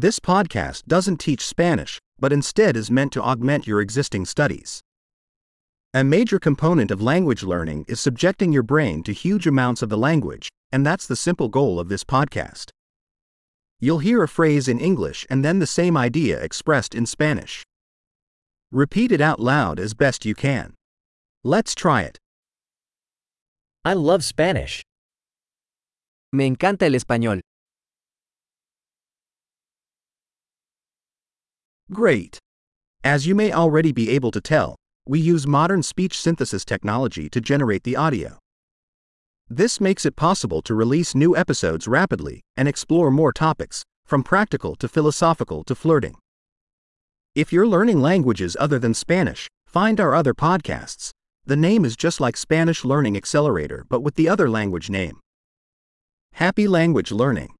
This podcast doesn't teach Spanish, but instead is meant to augment your existing studies. A major component of language learning is subjecting your brain to huge amounts of the language, and that's the simple goal of this podcast. You'll hear a phrase in English and then the same idea expressed in Spanish. Repeat it out loud as best you can. Let's try it. I love Spanish. Me encanta el español. Great. As you may already be able to tell, we use modern speech synthesis technology to generate the audio. This makes it possible to release new episodes rapidly and explore more topics, from practical to philosophical to flirting. If you're learning languages other than Spanish, find our other podcasts. The name is just like Spanish Learning Accelerator but with the other language name. Happy language learning!